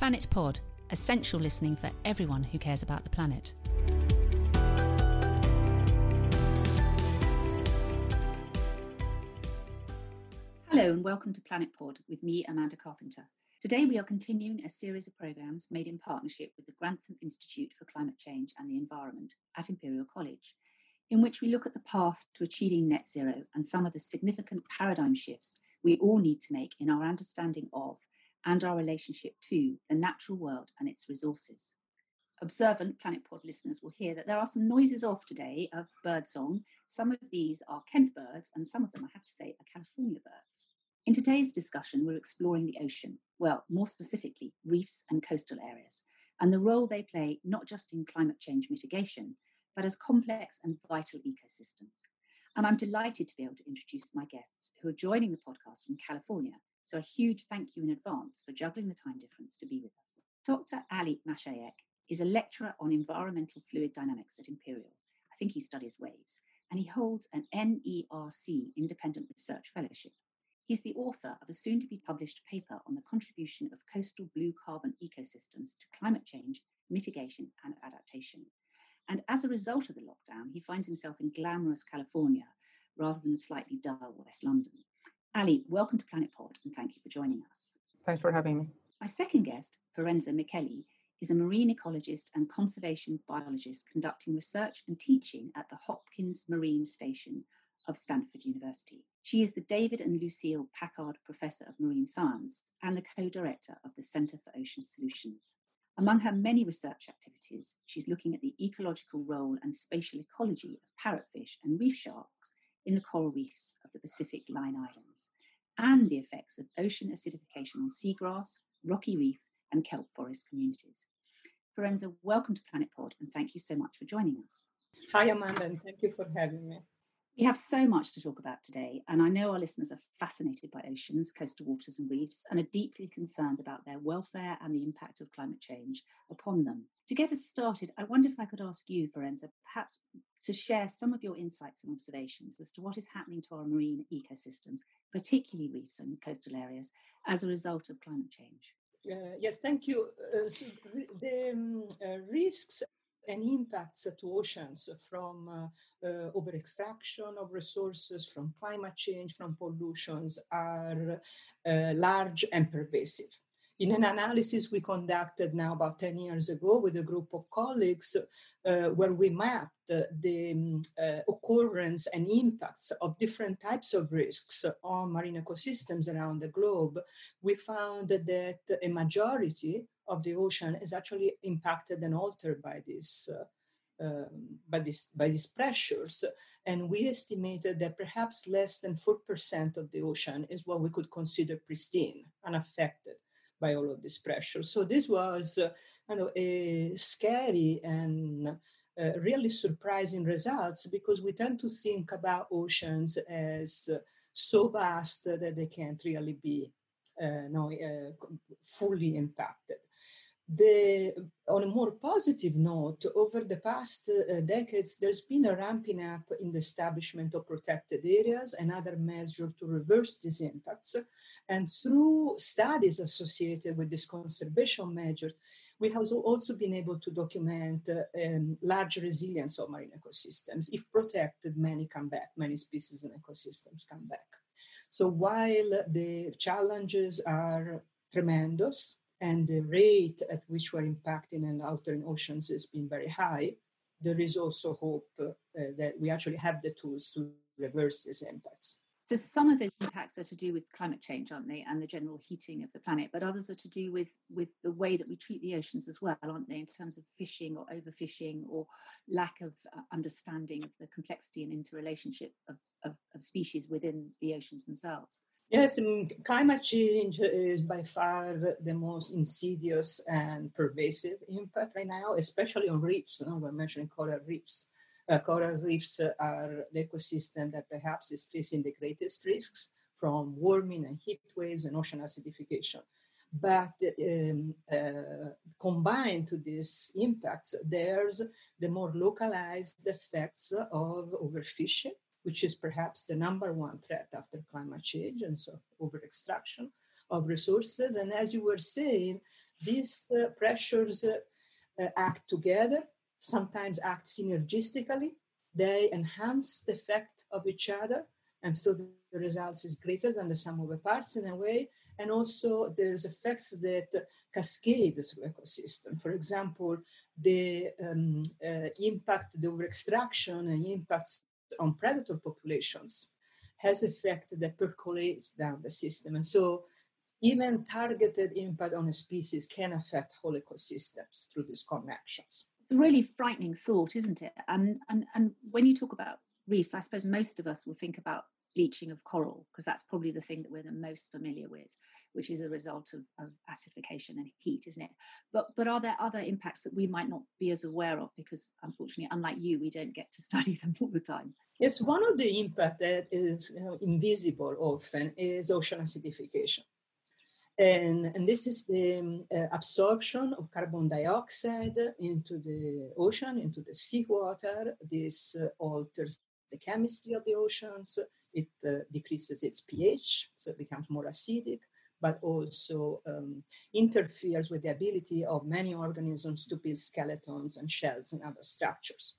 Planet Pod, essential listening for everyone who cares about the planet. Hello and welcome to Planet Pod with me, Amanda Carpenter. Today we are continuing a series of programmes made in partnership with the Grantham Institute for Climate Change and the Environment at Imperial College, in which we look at the path to achieving net zero and some of the significant paradigm shifts we all need to make in our understanding of and our relationship to the natural world and its resources. Observant Planet Pod listeners will hear that there are some noises off today of birdsong. Some of these are Kent birds, and some of them, I have to say, are California birds. In today's discussion, we're exploring the ocean, well, more specifically, reefs and coastal areas, and the role they play not just in climate change mitigation, but as complex and vital ecosystems. And I'm delighted to be able to introduce my guests who are joining the podcast from California so a huge thank you in advance for juggling the time difference to be with us. Dr. Ali Mashayek is a lecturer on environmental fluid dynamics at Imperial. I think he studies waves, and he holds an NERC Independent Research Fellowship. He's the author of a soon to be published paper on the contribution of coastal blue carbon ecosystems to climate change, mitigation, and adaptation. And as a result of the lockdown, he finds himself in glamorous California rather than slightly dull West London. Ali, welcome to Planet Pod and thank you for joining us. Thanks for having me. My second guest, Fiorenza Micheli, is a marine ecologist and conservation biologist conducting research and teaching at the Hopkins Marine Station of Stanford University. She is the David and Lucille Packard Professor of Marine Science and the co director of the Centre for Ocean Solutions. Among her many research activities, she's looking at the ecological role and spatial ecology of parrotfish and reef sharks in the coral reefs of the Pacific Line Islands, and the effects of ocean acidification on seagrass, rocky reef, and kelp forest communities. Fiorenza, welcome to Planet Pod, and thank you so much for joining us. Hi, Amanda, and thank you for having me. We have so much to talk about today, and I know our listeners are fascinated by oceans, coastal waters, and reefs, and are deeply concerned about their welfare and the impact of climate change upon them. To get us started, I wonder if I could ask you, Fiorenza, perhaps to share some of your insights and observations as to what is happening to our marine ecosystems, particularly reefs and coastal areas, as a result of climate change. Uh, yes, thank you. Uh, so the um, uh, risks and impacts to oceans from uh, uh, over extraction of resources, from climate change, from pollutions are uh, large and pervasive. In an analysis we conducted now about 10 years ago with a group of colleagues, uh, where we mapped the, the um, uh, occurrence and impacts of different types of risks on marine ecosystems around the globe, we found that a majority of the ocean is actually impacted and altered by this. Uh, um, by this by these pressures and we estimated that perhaps less than 4% of the ocean is what we could consider pristine unaffected by all of this pressure. So this was uh, you know, a scary and uh, really surprising results because we tend to think about oceans as so vast that they can't really be uh, no, uh, fully impacted. The, on a more positive note, over the past uh, decades, there's been a ramping up in the establishment of protected areas and other measures to reverse these impacts. And through studies associated with this conservation measure, we have also been able to document uh, um, large resilience of marine ecosystems. If protected, many come back, many species and ecosystems come back. So while the challenges are tremendous and the rate at which we're impacting and altering oceans has been very high, there is also hope uh, that we actually have the tools to reverse these impacts. So some of those impacts are to do with climate change, aren't they, and the general heating of the planet. But others are to do with with the way that we treat the oceans as well, aren't they, in terms of fishing or overfishing or lack of uh, understanding of the complexity and interrelationship of, of, of species within the oceans themselves. Yes, climate change is by far the most insidious and pervasive impact right now, especially on reefs. You know, we're mentioning coral reefs. Uh, coral reefs are the ecosystem that perhaps is facing the greatest risks from warming and heat waves and ocean acidification. But um, uh, combined to these impacts, there's the more localized effects of overfishing, which is perhaps the number one threat after climate change and so over extraction of resources. And as you were saying, these uh, pressures uh, act together, sometimes act synergistically. They enhance the effect of each other, and so the results is greater than the sum of the parts in a way. And also, there's effects that cascade through the ecosystem. For example, the um, uh, impact, the and impacts on predator populations has effect that percolates down the system. And so even targeted impact on a species can affect whole ecosystems through these connections. It's a really frightening thought, isn't it? And, and, and when you talk about reefs, I suppose most of us will think about bleaching of coral because that's probably the thing that we're the most familiar with which is a result of, of, acidification and heat isn't it but but are there other impacts that we might not be as aware of because unfortunately unlike you we don't get to study them all the time yes one of the impact that is you know, invisible often is ocean acidification and, and this is the uh, absorption of carbon dioxide into the ocean, into the seawater. This uh, alters the chemistry of the oceans. It uh, decreases its pH, so it becomes more acidic, but also um, interferes with the ability of many organisms to build skeletons and shells and other structures.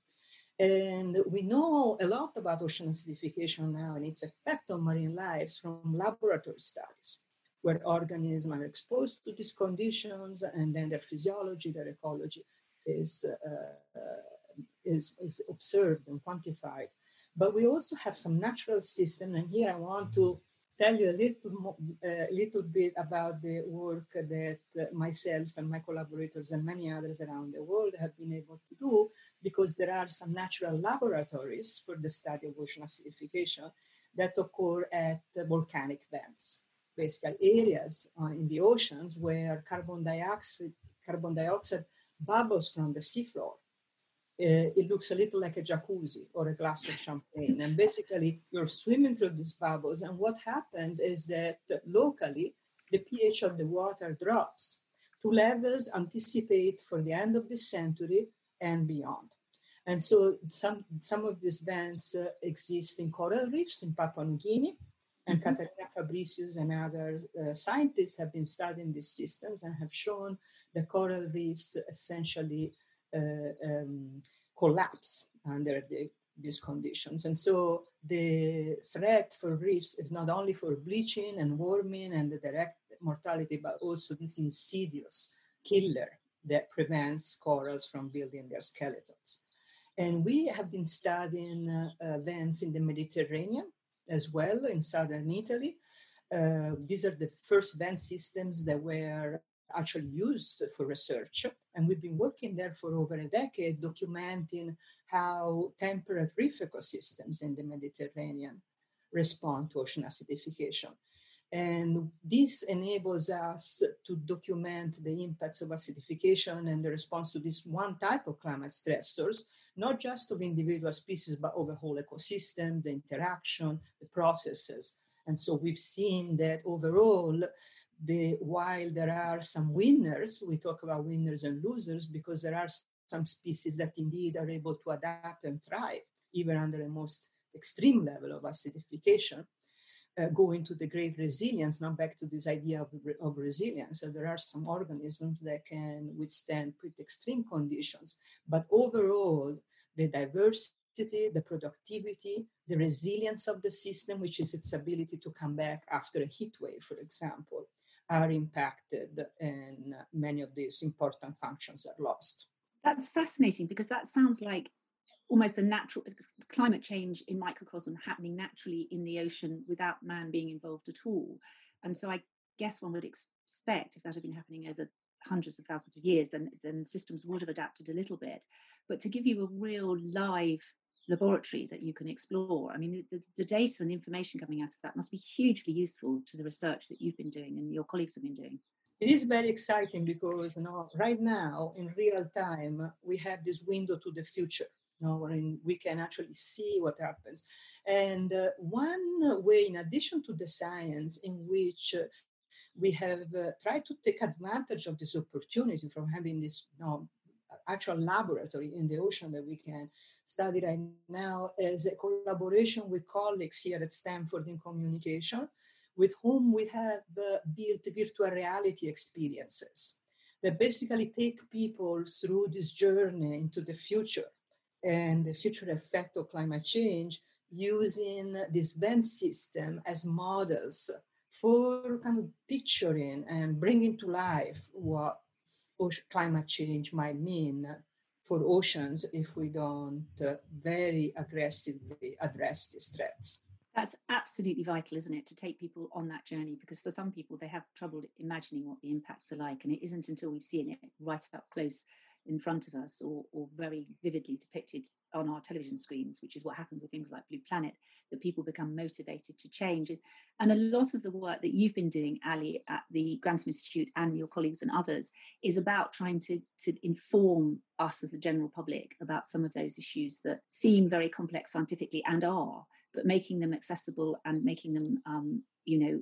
And we know a lot about ocean acidification now and its effect on marine lives from laboratory studies where organisms are exposed to these conditions and then their physiology, their ecology is, uh, uh, is, is observed and quantified. But we also have some natural system, and here I want to tell you a little, a uh, little bit about the work that uh, myself and my collaborators and many others around the world have been able to do, because there are some natural laboratories for the study of ocean acidification that occur at volcanic vents basically areas uh, in the oceans where carbon dioxide, carbon dioxide bubbles from the seafloor. Uh, it looks a little like a jacuzzi or a glass of champagne. And basically, you're swimming through these bubbles. And what happens is that locally, the pH of the water drops to levels anticipated for the end of this century and beyond. And so some, some of these vents uh, exist in coral reefs in Papua New Guinea, and mm-hmm. Katharina Fabricius and other uh, scientists have been studying these systems and have shown the coral reefs essentially um, collapse under the, these conditions. And so the threat for reefs is not only for bleaching and warming and the direct mortality, but also this insidious killer that prevents corals from building their skeletons. And we have been studying uh, events in the Mediterranean as well in southern Italy. Uh, these are the first vent systems that were actually used for research. And we've been working there for over a decade, documenting how temperate reef ecosystems in the Mediterranean respond to ocean acidification. And this enables us to document the impacts of acidification and the response to this one type of climate stressors, not just of individual species, but of a whole ecosystem, the interaction, the processes. And so we've seen that overall, the, while there are some winners, we talk about winners and losers because there are some species that indeed are able to adapt and thrive, even under the most extreme level of acidification uh, go into the great resilience, now back to this idea of, of resilience. So there are some organisms that can withstand pretty extreme conditions, but overall, the diversity, the productivity, the resilience of the system, which is its ability to come back after a heat wave, for example, are impacted and many of these important functions are lost. That's fascinating because that sounds like almost a natural climate change in microcosm happening naturally in the ocean without man being involved at all. And so I guess one would expect if that had been happening over hundreds of thousands of years, then then systems would have adapted a little bit. But to give you a real live laboratory that you can explore, I mean, the, the data and the information coming out of that must be hugely useful to the research that you've been doing and your colleagues have been doing. It is very exciting because you know, right now in real time we have this window to the future You know, wherein we can actually see what happens. And uh, one way, in addition to the science, in which uh, we have uh, tried to take advantage of this opportunity from having this you know, actual laboratory in the ocean that we can study right now is a collaboration with colleagues here at Stanford in communication, with whom we have uh, built virtual reality experiences that basically take people through this journey into the future and the future effect of climate change using this vent system as models for kind of picturing and bringing to life what climate change might mean for oceans if we don't uh, very aggressively address these threats. That's absolutely vital, isn't it, to take people on that journey? Because for some people, they have trouble imagining what the impacts are like. And it isn't until we've seen it right up close in front of us or, or very vividly depicted on our television screens, which is what happened with things like Blue Planet, that people become motivated to change. And a lot of the work that you've been doing, Ali, at the Grantham Institute and your colleagues and others, is about trying to, to inform us as the general public about some of those issues that seem very complex scientifically and are, but making them accessible and making them, um, you know,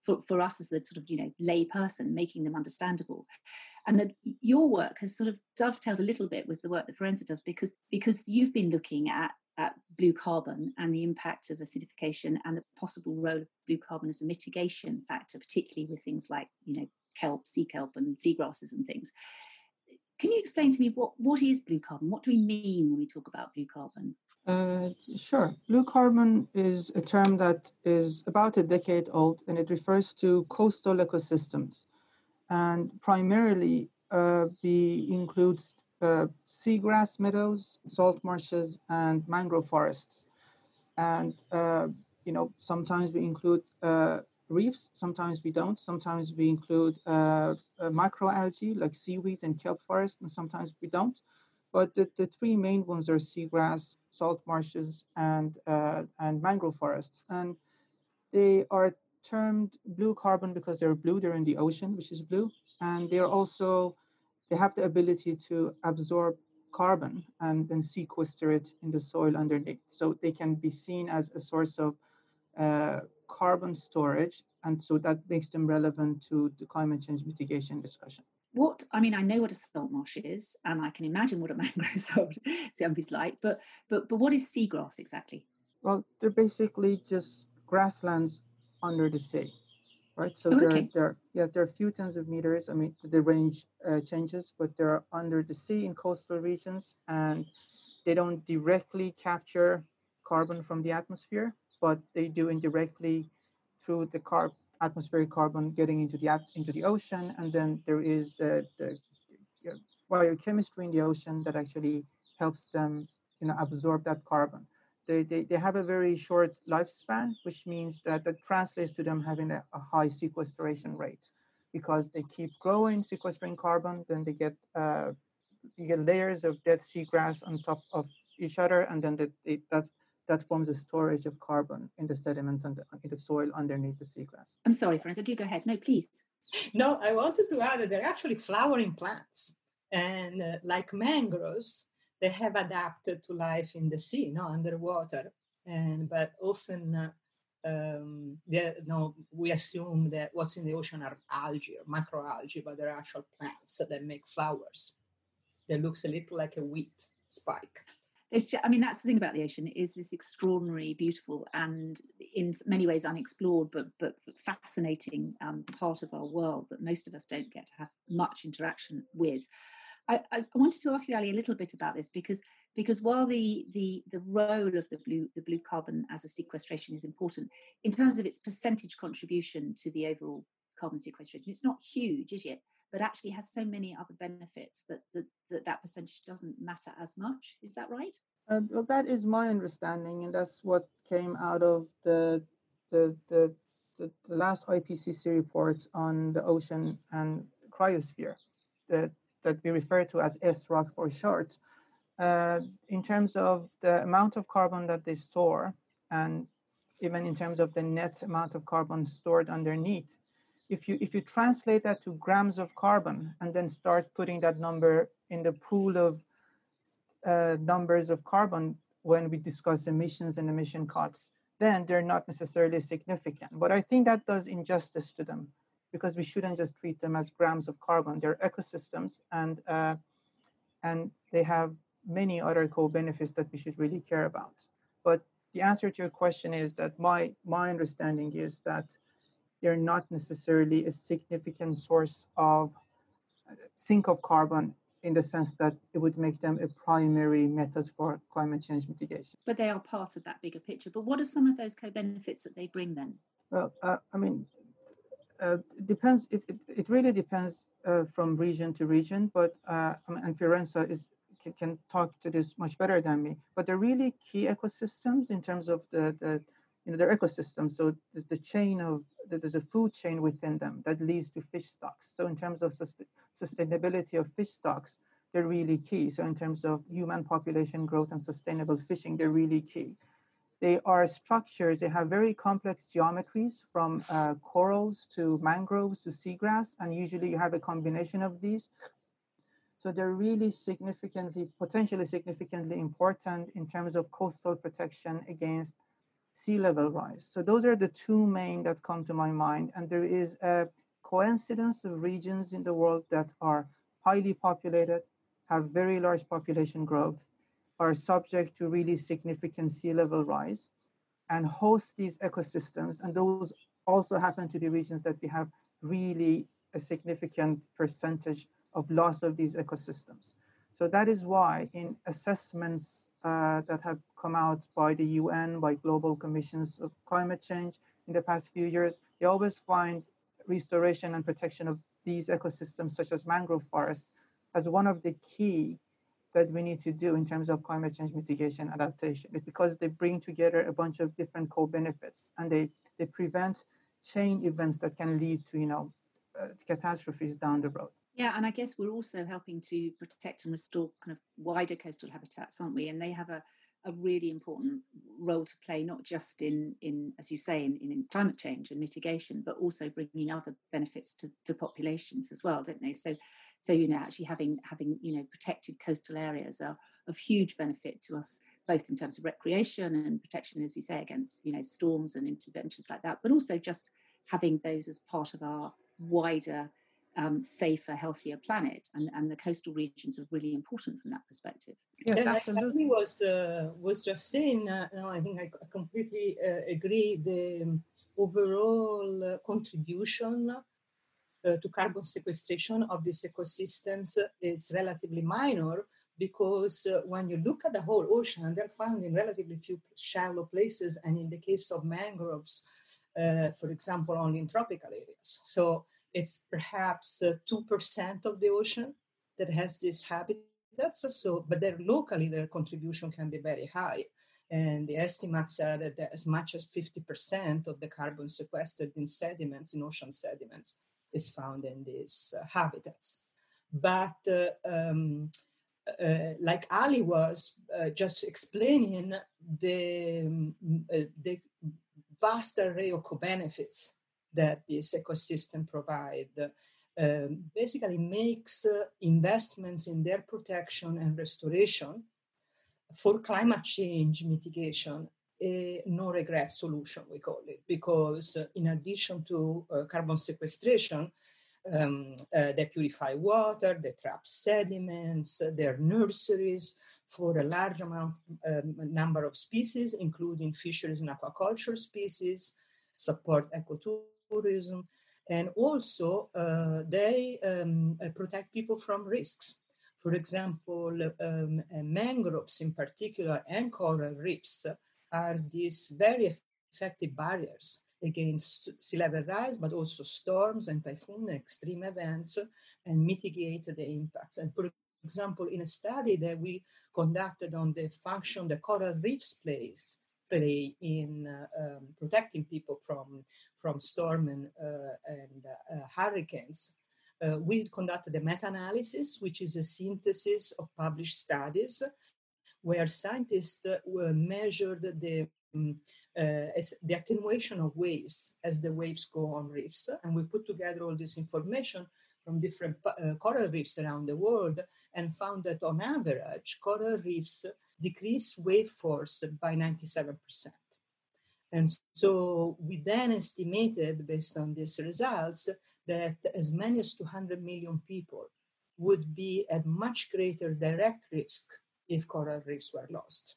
for, for us as the sort of you know lay person making them understandable. And that your work has sort of dovetailed a little bit with the work that Fiorenza does because because you've been looking at at blue carbon and the impact of acidification and the possible role of blue carbon as a mitigation factor particularly with things like you know kelp sea kelp and seagrasses and things can you explain to me what what is blue carbon what do we mean when we talk about blue carbon uh, sure. Blue carbon is a term that is about a decade old and it refers to coastal ecosystems. And primarily, uh, includes uh, seagrass meadows, salt marshes, and mangrove forests. And, uh, you know, sometimes we include uh, reefs, sometimes we don't. Sometimes we include uh, microalgae like seaweeds and kelp forests, and sometimes we don't. But the, the three main ones are seagrass, salt marshes, and, uh, and mangrove forests. And they are termed blue carbon because they're blue, they're in the ocean, which is blue. And they're also, they have the ability to absorb carbon and then sequester it in the soil underneath. So they can be seen as a source of uh, carbon storage. And so that makes them relevant to the climate change mitigation discussion what I mean, I know what a salt marsh is, and I can imagine what a mangrove salt is like. But but but what is seagrass exactly? Well, they're basically just grasslands under the sea, right? So oh, they're okay. they're yeah they're a few tens of meters. I mean, the range uh, changes, but they're under the sea in coastal regions, and they don't directly capture carbon from the atmosphere, but they do indirectly through the carb atmospheric carbon getting into the into the ocean, and then there is the, the biochemistry in the ocean that actually helps them, you know, absorb that carbon. They, they, they have a very short lifespan, which means that that translates to them having a, a high sequestration rate because they keep growing, sequestering carbon, then they get uh, you get layers of dead seagrass on top of each other, and then the, the, that's that forms a storage of carbon in the sediment and in the soil underneath the seagrass. I'm sorry, Fiorenza, do go ahead. No, please. No, I wanted to add that they're actually flowering plants. And uh, like mangroves, they have adapted to life in the sea, no, underwater. And but often uh, um, no, we assume that what's in the ocean are algae or macroalgae, but they're actual plants that make flowers. That looks a little like a wheat spike it's just, I mean that's the thing about the ocean is this extraordinary, beautiful, and in many ways unexplored but but fascinating um, part of our world that most of us don't get to have much interaction with. I, I, wanted to ask you, Ali, a little bit about this because because while the the the role of the blue the blue carbon as a sequestration is important in terms of its percentage contribution to the overall carbon sequestration, it's not huge, is it? But actually has so many other benefits that that, that, that percentage doesn't matter as much. Is that right? Uh, well, that is my understanding, and that's what came out of the the the, the, the last IPCC report on the ocean and cryosphere that that we refer to as SROCC for short. Uh, in terms of the amount of carbon that they store, and even in terms of the net amount of carbon stored underneath, if you if you translate that to grams of carbon and then start putting that number in the pool of uh, numbers of carbon when we discuss emissions and emission cuts, then they're not necessarily significant. But I think that does injustice to them because we shouldn't just treat them as grams of carbon. They're ecosystems and uh, and they have many other co-benefits that we should really care about. But the answer to your question is that my my understanding is that they're not necessarily a significant source of sink of carbon in the sense that it would make them a primary method for climate change mitigation. But they are part of that bigger picture. But what are some of those co-benefits that they bring then? Well, uh, I mean, uh, it depends. It, it, it really depends uh, from region to region. But uh, and Fiorenza is can, can, talk to this much better than me. But they're really key ecosystems in terms of the the you know their ecosystem. So there's the chain of there's a food chain within them that leads to fish stocks. So in terms of sustainability of fish stocks, they're really key. So in terms of human population growth and sustainable fishing, they're really key. They are structures, they have very complex geometries from uh, corals to mangroves to seagrass, and usually you have a combination of these. So they're really significantly, potentially significantly important in terms of coastal protection against sea level rise. So those are the two main that come to my mind. And there is a coincidence of regions in the world that are highly populated, have very large population growth, are subject to really significant sea level rise, and host these ecosystems. And those also happen to be regions that we have really a significant percentage of loss of these ecosystems. So that is why in assessments uh, that have come out by the UN, by global commissions of climate change in the past few years, they always find restoration and protection of these ecosystems, such as mangrove forests, as one of the key that we need to do in terms of climate change mitigation adaptation. It's because they bring together a bunch of different co-benefits and they, they prevent chain events that can lead to, you know, uh, catastrophes down the road. Yeah, and I guess we're also helping to protect and restore kind of wider coastal habitats, aren't we? And they have a, a really important role to play, not just in, in as you say, in, in climate change and mitigation, but also bringing other benefits to, to populations as well, don't they? So, so you know, actually having having you know protected coastal areas are of huge benefit to us, both in terms of recreation and protection, as you say, against you know storms and interventions like that, but also just having those as part of our wider um, safer, healthier planet. And, and the coastal regions are really important from that perspective. Yes, absolutely. I was, uh, was just saying, uh, no, I think I completely uh, agree. The overall uh, contribution uh, to carbon sequestration of these ecosystems is relatively minor because uh, when you look at the whole ocean, they're found in relatively few shallow places. And in the case of mangroves, for example, only in tropical areas. So it's perhaps uh, 2% of the ocean that has these habitats. So, but their locally, their contribution can be very high. And the estimates are that as much as 50% of the carbon sequestered in sediments, in ocean sediments, is found in these uh, habitats. But uh, um, uh, like Ali was uh, just explaining, the, um, the vast array of co-benefits that this ecosystem provide um, basically makes uh, investments in their protection and restoration for climate change mitigation a no regret solution, we call it, because uh, in addition to uh, carbon sequestration, um, uh, they purify water, they trap sediments, they're nurseries for a large amount, um, number of species, including fisheries and aquaculture species, support ecotourism tourism, and also uh, they um, uh, protect people from risks. For example, um, uh, mangroves in particular and coral reefs are these very effective barriers against sea level rise, but also storms and typhoon and extreme events and mitigate the impacts. And for example, in a study that we conducted on the function the coral reefs plays play in uh, um, protecting people from, from storm and, uh, and uh, hurricanes. we conducted a meta-analysis, which is a synthesis of published studies where scientists measured the um, uh, the attenuation of waves as the waves go on reefs. And we put together all this information from different uh, coral reefs around the world and found that on average, coral reefs decreased wave force by 97%. And so we then estimated, based on these results, that as many as 200 million people would be at much greater direct risk if coral reefs were lost.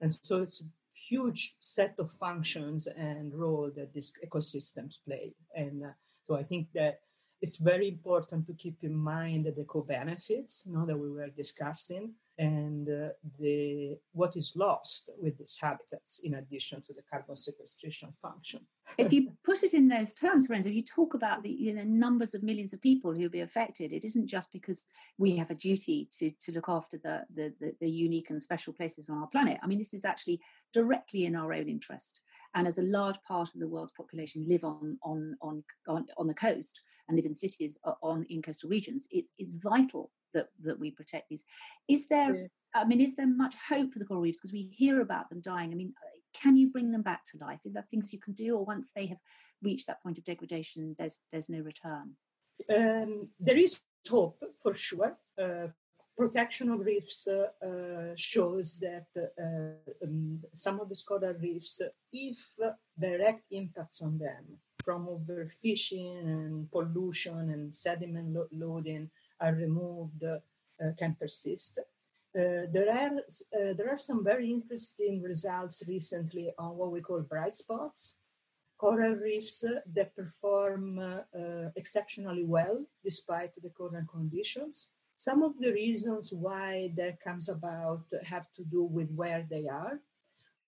And so it's a huge set of functions and role that these ecosystems play. And uh, so I think that it's very important to keep in mind the co-benefits you know, that we were discussing and uh, the what is lost with these habitats in addition to the carbon sequestration function. if you put it in those terms, friends, if you talk about the you know numbers of millions of people who will be affected, it isn't just because we have a duty to to look after the, the the, the unique and special places on our planet. I mean, this is actually directly in our own interest. And as a large part of the world's population live on on on on, on the coast and live in cities uh, on in coastal regions, it's it's vital that that we protect these. Is there? Yeah. I mean, is there much hope for the coral reefs? Because we hear about them dying. I mean, can you bring them back to life? Is there things you can do, or once they have reached that point of degradation, there's there's no return? Um, there is hope for sure. Uh, protection of reefs uh, uh, shows that uh, um, some of the coral reefs, if direct impacts on them from overfishing and pollution and sediment lo- loading are removed uh, can persist. Uh, there are uh, there are some very interesting results recently on what we call bright spots, coral reefs that perform exceptionally well despite the current conditions. Some of the reasons why that comes about have to do with where they are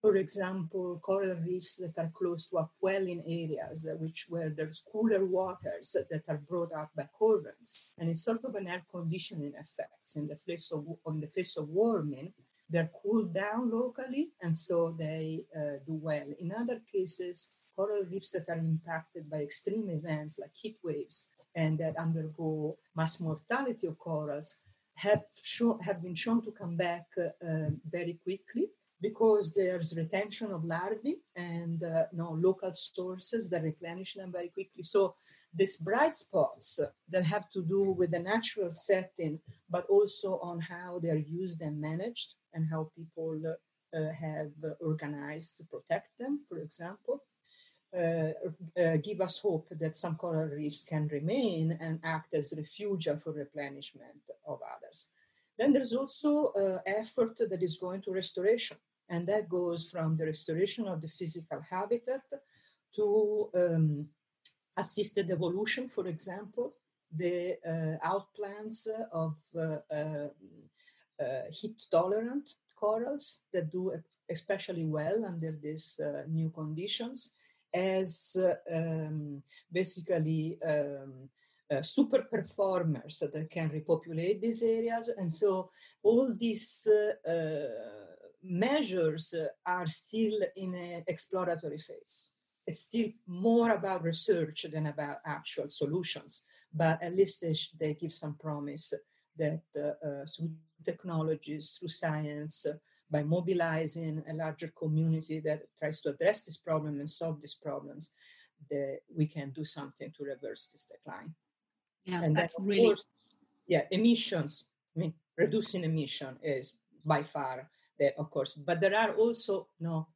for example, coral reefs that are close to upwelling areas, uh, which where there's cooler waters that are brought up by currents, and it's sort of an air conditioning effect in the face of on the face of warming. They're cooled down locally, and so they uh, do well. In other cases, coral reefs that are impacted by extreme events like heat waves and that undergo mass mortality of corals have, show, have been shown to come back uh, very quickly because there's retention of larvae and uh, no local sources that replenish them very quickly. So these bright spots that have to do with the natural setting, but also on how they're used and managed and how people uh, have organized to protect them, for example. Uh, uh, give us hope that some coral reefs can remain and act as refuge for replenishment of others. Then there's also uh, effort that is going to restoration and that goes from the restoration of the physical habitat to um, assisted evolution, for example, the uh, outplants of uh, uh, uh, heat tolerant corals that do especially well under these uh, new conditions as um, basically um, uh, super performers that can repopulate these areas. And so all these uh, uh, measures are still in an exploratory phase. It's still more about research than about actual solutions, but at least they, they give some promise that uh, through technologies, through science, by mobilizing a larger community that tries to address this problem and solve these problems, that we can do something to reverse this decline. Yeah, and that's really course, yeah. Emissions. I mean, reducing emission is by far that, of course. But there are also you know,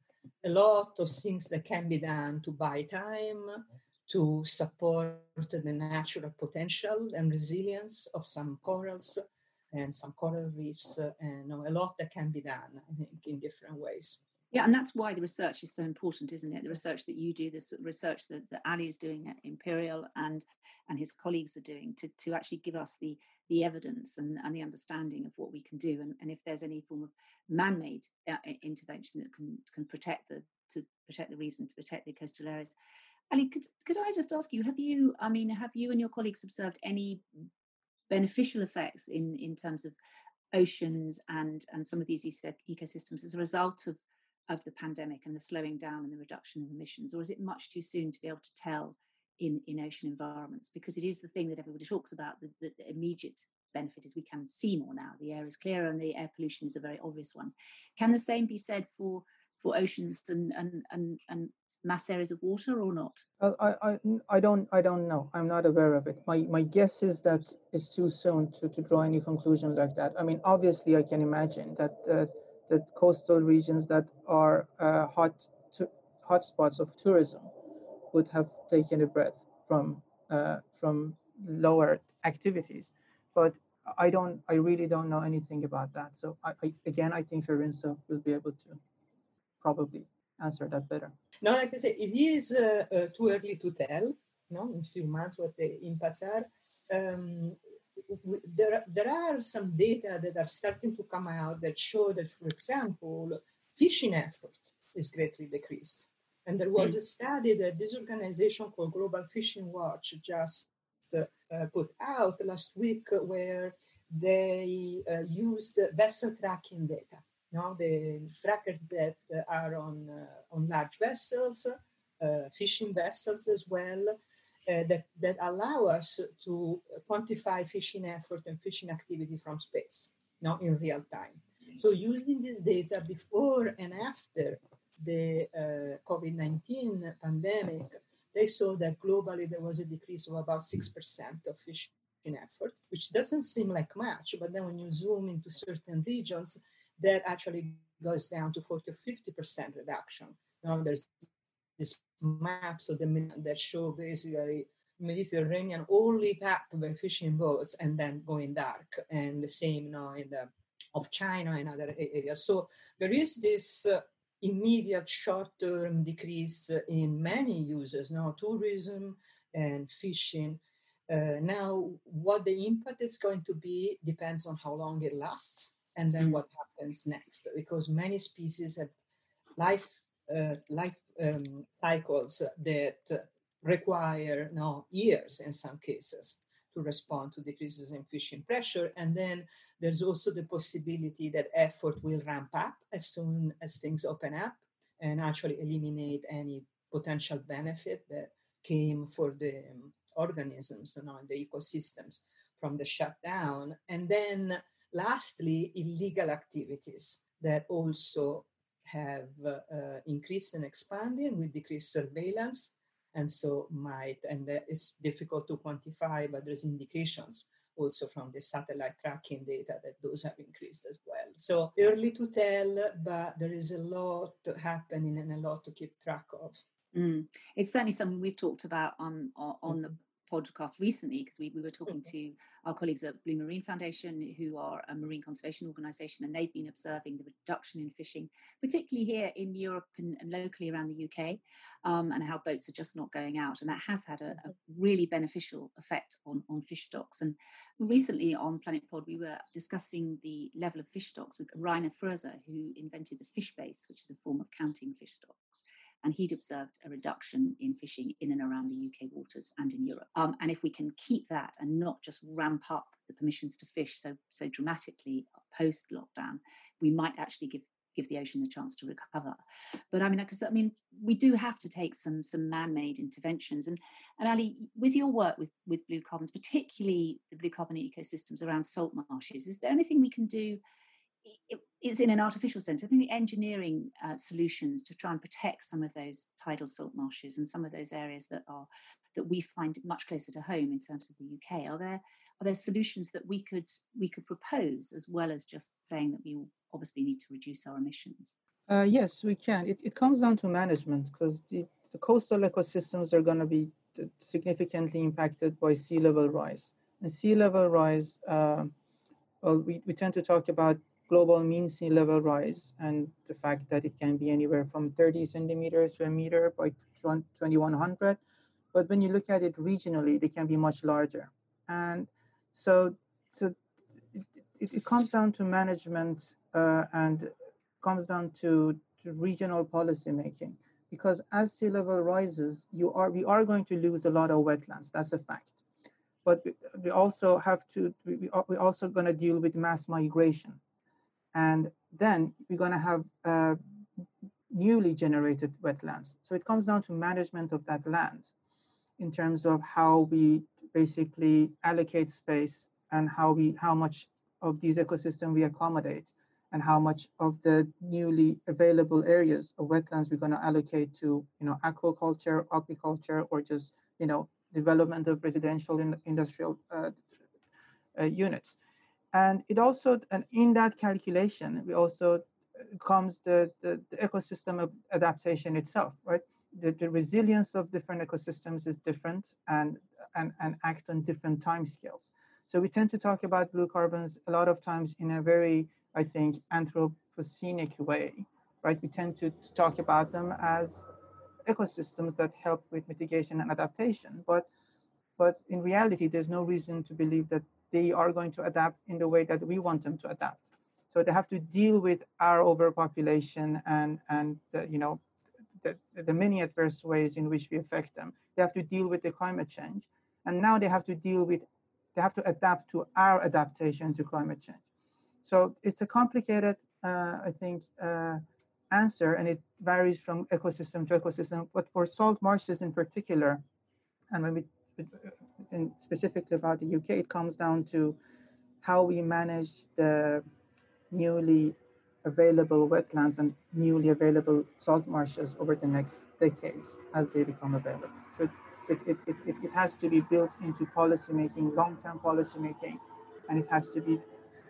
a lot of things that can be done to buy time, to support the natural potential and resilience of some corals and some coral reefs, uh, and you know, a lot that can be done, I think, in different ways. Yeah, and that's why the research is so important, isn't it? The research that you do, the research that, that Ali is doing at Imperial and and his colleagues are doing to, to actually give us the the evidence and, and the understanding of what we can do and, and if there's any form of man-made uh, intervention that can can protect the to protect the reefs and to protect the coastal areas ali could, could i just ask you have you i mean have you and your colleagues observed any beneficial effects in in terms of oceans and and some of these ecosystems as a result of of the pandemic and the slowing down and the reduction of emissions or is it much too soon to be able to tell in, in ocean environments? Because it is the thing that everybody talks about the, the, the, immediate benefit is we can see more now. The air is clearer and the air pollution is a very obvious one. Can the same be said for for oceans and and and, and mass areas of water or not? I, I i don't i don't know. I'm not aware of it. My my guess is that it's too soon to, to draw any conclusion like that. I mean obviously i can imagine that uh, that coastal regions that are uh, hot to, hotspots of tourism would have taken a breath from uh, from lower activities. But I don't, I really don't know anything about that. So I, I, again, I think Fiorenza will be able to probably answer that better. No, like I say, it is uh, uh, too early to tell. you know, in a few months what the impacts are. Um, there, there are some data that are starting to come out that show that, for example, fishing effort is greatly decreased. And there was a study that this organization called Global Fishing Watch just uh, put out last week where they uh, used vessel tracking data. Know, the trackers that are on, uh, on large vessels, uh, fishing vessels as well, uh, that, that allow us to quantify fishing effort and fishing activity from space, not in real time. So using this data before and after the uh, COVID-19 pandemic, they saw that globally there was a decrease of about 6% of fishing effort, which doesn't seem like much, but then when you zoom into certain regions, that actually goes down to 40 or 50% reduction. Now there's this maps of the that show basically Mediterranean all lit up by fishing boats and then going dark, and the same you now in the of China and other areas. So there is this uh, immediate short-term decrease in many users, now tourism and fishing. Uh, now, what the impact is going to be depends on how long it lasts and then mm. what happens next, because many species have life uh, life um, cycles that require now years in some cases to respond to decreases in fishing pressure. And then there's also the possibility that effort will ramp up as soon as things open up and actually eliminate any potential benefit that came for the organisms you know, and the ecosystems from the shutdown. And then lastly, illegal activities that also have uh, increased and expanded with decreased surveillance and so might and it's difficult to quantify but there's indications also from the satellite tracking data that those have increased as well. So early to tell but there is a lot happening and a lot to keep track of. Mm. it's certainly something we've talked about on on, on the mm-hmm podcast recently because we, we were talking to our colleagues at Blue Marine Foundation, who are a marine conservation organisation, and they've been observing the reduction in fishing, particularly here in Europe and, and locally around the UK, um, and how boats are just not going out. And that has had a, a, really beneficial effect on, on fish stocks. And recently on Planet Pod, we were discussing the level of fish stocks with Rainer Froese, who invented the FishBase, which is a form of counting fish stocks and he'd observed a reduction in fishing in and around the UK waters and in Europe. Um, and if we can keep that and not just ramp up the permissions to fish so so dramatically post lockdown, we might actually give give the ocean a chance to recover. But I mean, because I mean, we do have to take some some man-made interventions. And and Ali, with your work with with blue carbons, particularly the blue carbon ecosystems around salt marshes, is there anything we can do? It's in an artificial sense. I think the engineering uh, solutions to try and protect some of those tidal salt marshes and some of those areas that are that we find much closer to home in terms of the UK. Are there are there solutions that we could we could propose as well as just saying that we obviously need to reduce our emissions? Uh, yes, we can. It, it comes down to management because the, the coastal ecosystems are going to be significantly impacted by sea level rise. And sea level rise, uh, well, we, we tend to talk about global mean sea level rise and the fact that it can be anywhere from 30 centimeters to a meter by 2100. But when you look at it regionally, they can be much larger. And so, so it, it, comes down to management uh, and comes down to, to regional policy making. Because as sea level rises, you are we are going to lose a lot of wetlands. That's a fact. But we also have to we, we also going to deal with mass migration and then we're going to have uh, newly generated wetlands. So it comes down to management of that land in terms of how we basically allocate space and how we how much of these ecosystem we accommodate and how much of the newly available areas of wetlands we're going to allocate to you know aquaculture agriculture or just you know development of residential and industrial uh, uh, units and it also, and in that calculation, we also uh, comes the, the, the ecosystem of adaptation itself, right? The, the, resilience of different ecosystems is different and, and, and act on different time scales. So we tend to talk about blue carbons a lot of times in a very, I think, anthropocenic way, right? We tend to, to talk about them as ecosystems that help with mitigation and adaptation. But, but in reality, there's no reason to believe that they are going to adapt in the way that we want them to adapt. So they have to deal with our overpopulation and, and the, you know, the, the many adverse ways in which we affect them. They have to deal with the climate change. And now they have to deal with, they have to adapt to our adaptation to climate change. So it's a complicated, uh, I think, uh, answer, and it varies from ecosystem to ecosystem. But for salt marshes in particular, and when we and specifically about the UK, it comes down to how we manage the newly available wetlands and newly available salt marshes over the next decades as they become available. So it, it, it, it, it has to be built into policymaking, long-term policymaking, and it has to be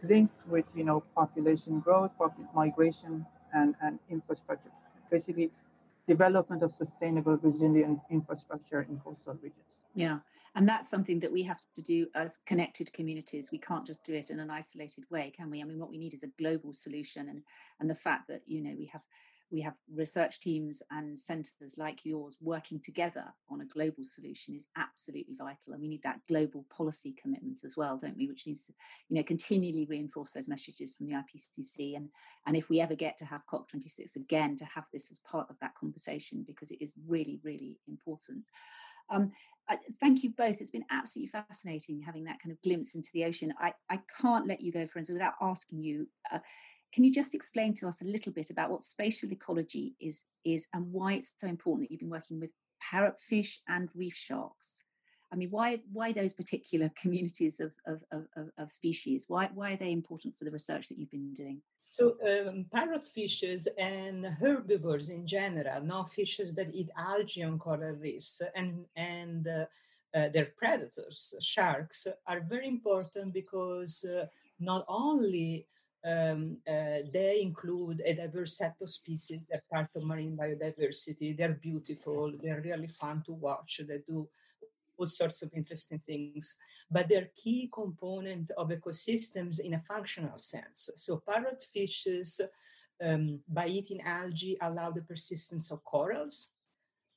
linked with you know population growth, migration, and, and infrastructure. Basically, development of sustainable, resilient infrastructure in coastal regions. Yeah, and that's something that we have to do as connected communities. We can't just do it in an isolated way, can we? I mean, what we need is a global solution, and and the fact that you know we have we have research teams and centres like yours working together on a global solution is absolutely vital and we need that global policy commitment as well don't we which needs to you know continually reinforce those messages from the ipcc and and if we ever get to have cop26 again to have this as part of that conversation because it is really really important um, thank you both. It's been absolutely fascinating having that kind of glimpse into the ocean. I, I can't let you go, friends, without asking you uh, can you just explain to us a little bit about what spatial ecology is, is and why it's so important that you've been working with parrotfish and reef sharks? I mean, why why those particular communities of, of, of, of species? Why, why are they important for the research that you've been doing? So, um, parrotfishes and herbivores in general, not fishes that eat algae on coral reefs, and and uh, uh, their predators, sharks, are very important because uh, not only um, uh, they include a diverse set of species. They're part of marine biodiversity. They're beautiful. They're really fun to watch. They do all sorts of interesting things, but they're key component of ecosystems in a functional sense. So parrotfishes, um, by eating algae, allow the persistence of corals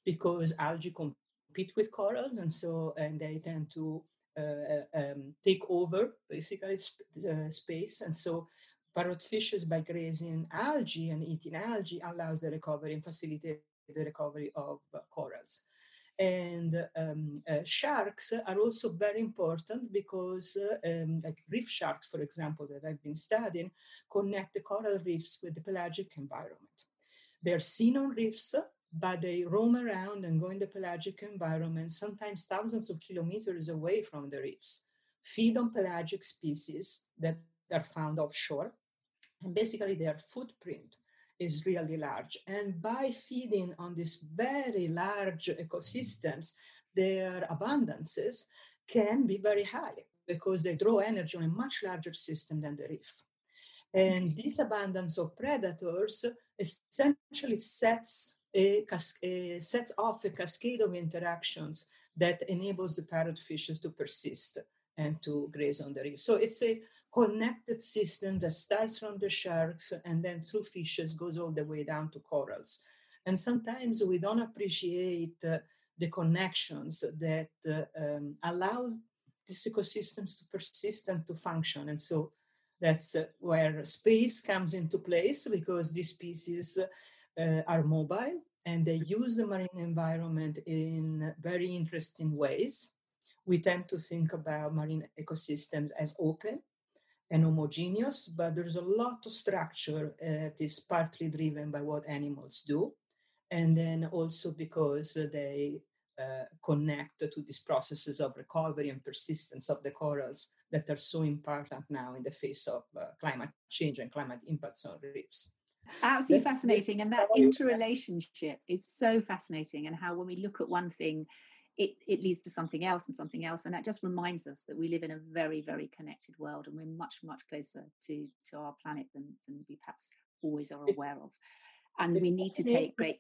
because algae compete with corals, and so and they tend to uh, um, take over basically sp- uh, space, and so parrotfishes by grazing algae and eating algae allows the recovery and facilitate the recovery of corals. And um, uh, sharks are also very important because, uh, um, like reef sharks, for example, that I've been studying, connect the coral reefs with the pelagic environment. They're seen on reefs, but they roam around and go in the pelagic environment, sometimes thousands of kilometers away from the reefs, feed on pelagic species that are found offshore, and basically, their footprint is really large. And by feeding on these very large ecosystems, their abundances can be very high because they draw energy on a much larger system than the reef. And this abundance of predators essentially sets a, a, sets off a cascade of interactions that enables the parrotfishes to persist and to graze on the reef. So it's a connected system that starts from the sharks and then through fishes goes all the way down to corals. And sometimes we don't appreciate uh, the connections that uh, um, allow these ecosystems to persist and to function. And so that's uh, where space comes into place because these species uh, are mobile and they use the marine environment in very interesting ways. We tend to think about marine ecosystems as open and homogeneous, but there's a lot of structure that is partly driven by what animals do, and then also because they uh, connect to these processes of recovery and persistence of the corals that are so important now in the face of uh, climate change and climate impacts on reefs. Absolutely That's fascinating. And that interrelationship is so fascinating. And how, when we look at one thing, it, it leads to something else and something else and that just reminds us that we live in a very very connected world and we're much much closer to to our planet than, than we perhaps always are aware of. And we need to take great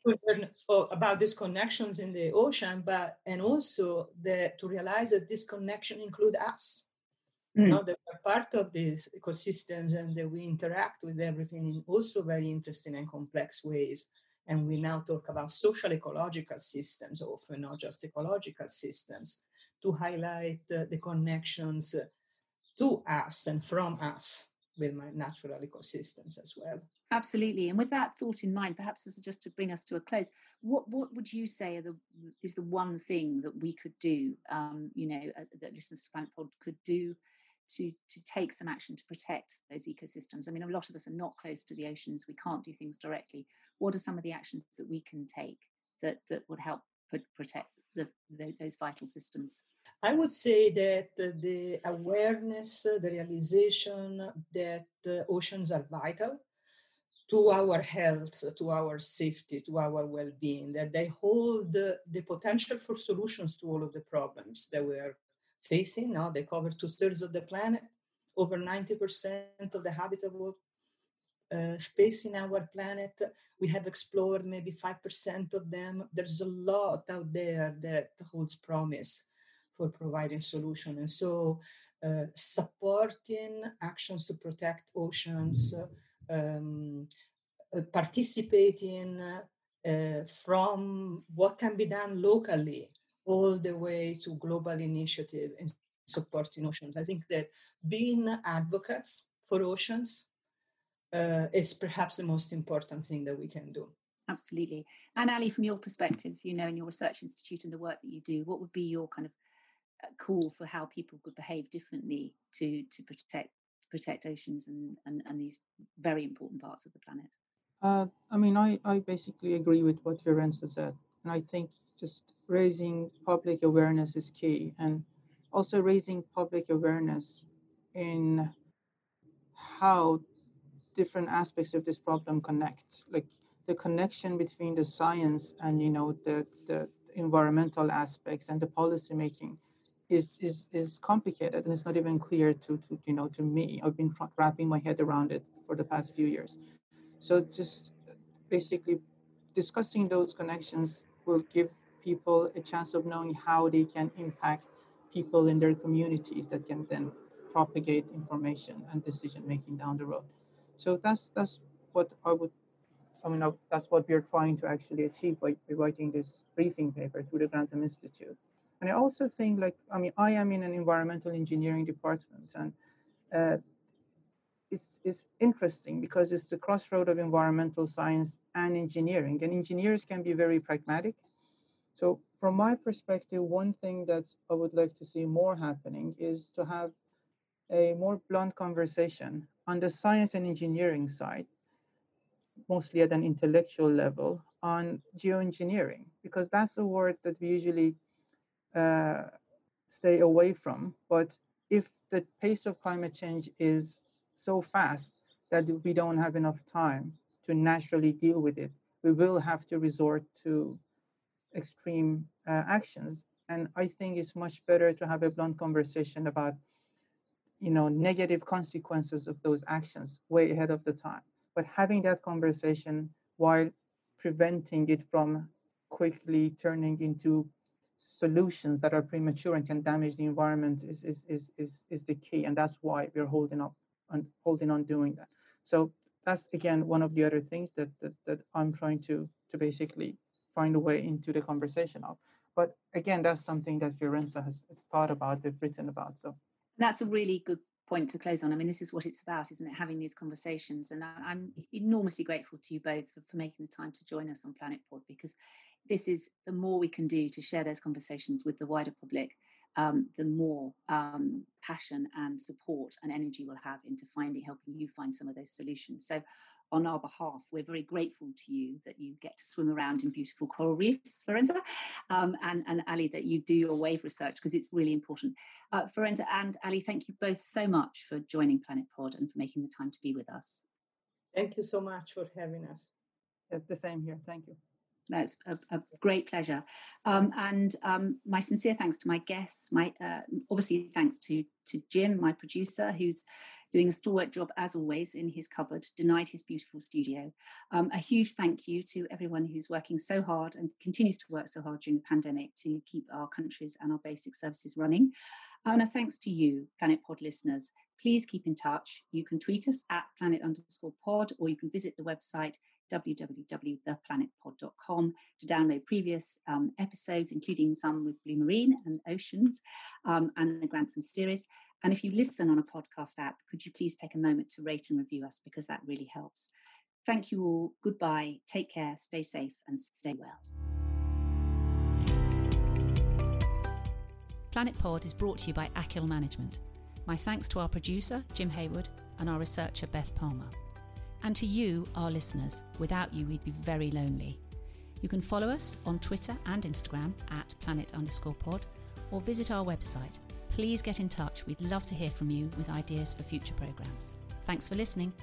about these connections in the ocean but and also the to realize that this connection include us. Mm. you know that we're part of these ecosystems and that we interact with everything in also very interesting and complex ways and we now talk about social ecological systems, often not just ecological systems, to highlight uh, the connections to us and from us with my natural ecosystems as well. Absolutely. And with that thought in mind, perhaps this is just to bring us to a close. What what would you say the, is the one thing that we could do, um, you know, uh, that Listeners to Planet Pod could do to to take some action to protect those ecosystems? I mean, a lot of us are not close to the oceans. We can't do things directly. What are some of the actions that we can take that that would help protect the, the, those vital systems? I would say that the awareness, the realization that uh, oceans are vital to our health, to our safety, to our well being, that they hold the, the, potential for solutions to all of the problems that we are facing. Now they cover two thirds of the planet, over 90% of the habitable uh, space in our planet. We have explored maybe 5% of them. There's a lot out there that holds promise for providing solution. And so uh, supporting actions to protect oceans, um, uh, participating uh, from what can be done locally all the way to global initiative in supporting oceans. I think that being advocates for oceans uh, is perhaps the most important thing that we can do. Absolutely. And Ali, from your perspective, you know, in your research institute and the work that you do, what would be your kind of call for how people could behave differently to to protect protect oceans and, and, and these very important parts of the planet? Uh, I mean, I, I basically agree with what Fiorenza said. And I think just raising public awareness is key. And also raising public awareness in how different aspects of this problem connect. Like the connection between the science and, you know, the, the environmental aspects and the policy making is is is complicated and it's not even clear to to you know to me i've been wrapping my head around it for the past few years so just basically discussing those connections will give people a chance of knowing how they can impact people in their communities that can then propagate information and decision making down the road so that's that's what i would i mean that's what we're trying to actually achieve by, by writing this briefing paper through the grantham institute and I also think like, I mean, I am in an environmental engineering department and uh, it's, it's interesting because it's the crossroad of environmental science and engineering and engineers can be very pragmatic. So from my perspective, one thing that I would like to see more happening is to have a more blunt conversation on the science and engineering side, mostly at an intellectual level, on geoengineering, because that's a word that we usually uh, stay away from. But if the pace of climate change is so fast that we don't have enough time to naturally deal with it, we will have to resort to extreme uh, actions. And I think it's much better to have a blunt conversation about, you know, negative consequences of those actions way ahead of the time. But having that conversation while preventing it from quickly turning into solutions that are premature and can damage the environment is is is is, is the key and that's why we're holding up on holding on doing that. So that's again one of the other things that that, that i'm trying to to basically find a way into the conversation of. But again that's something that Fiorenza has, has thought about they've written about so that's a really good point to close on. I mean, this is what it's about, isn't it? Having these conversations. And I'm enormously grateful to you both for, for making the time to join us on Planet Pod because this is the more we can do to share those conversations with the wider public, um, the more um, passion and support and energy we'll have into finding, helping you find some of those solutions. So, on our behalf, we're very grateful to you that you get to swim around in beautiful coral reefs, Fiorenza, um, and, and Ali, that you do your wave research because it's really important. Uh, Fiorenza and Ali, thank you both so much for joining Planet Pod and for making the time to be with us. Thank you so much for having us. the same here. Thank you. That's a, a great pleasure. Um, and um, my sincere thanks to my guests, my uh, obviously thanks to to Jim, my producer, who's doing a stalwart job as always in his cupboard, denied his beautiful studio. Um, a huge thank you to everyone who's working so hard and continues to work so hard during the pandemic to keep our countries and our basic services running. And a thanks to you, Planet Pod listeners. Please keep in touch. You can tweet us at planet underscore pod, or you can visit the website www.theplanetpod.com to download previous um, episodes, including some with Blue Marine and Oceans um, and the Grantham series. And if you listen on a podcast app, could you please take a moment to rate and review us because that really helps. Thank you all. Goodbye. Take care. Stay safe and stay well. Planet Pod is brought to you by Achill Management. My thanks to our producer, Jim Hayward, and our researcher, Beth Palmer. And to you, our listeners. Without you, we'd be very lonely. You can follow us on Twitter and Instagram at planet underscore pod or visit our website. Please get in touch. We'd love to hear from you with ideas for future programmes. Thanks for listening.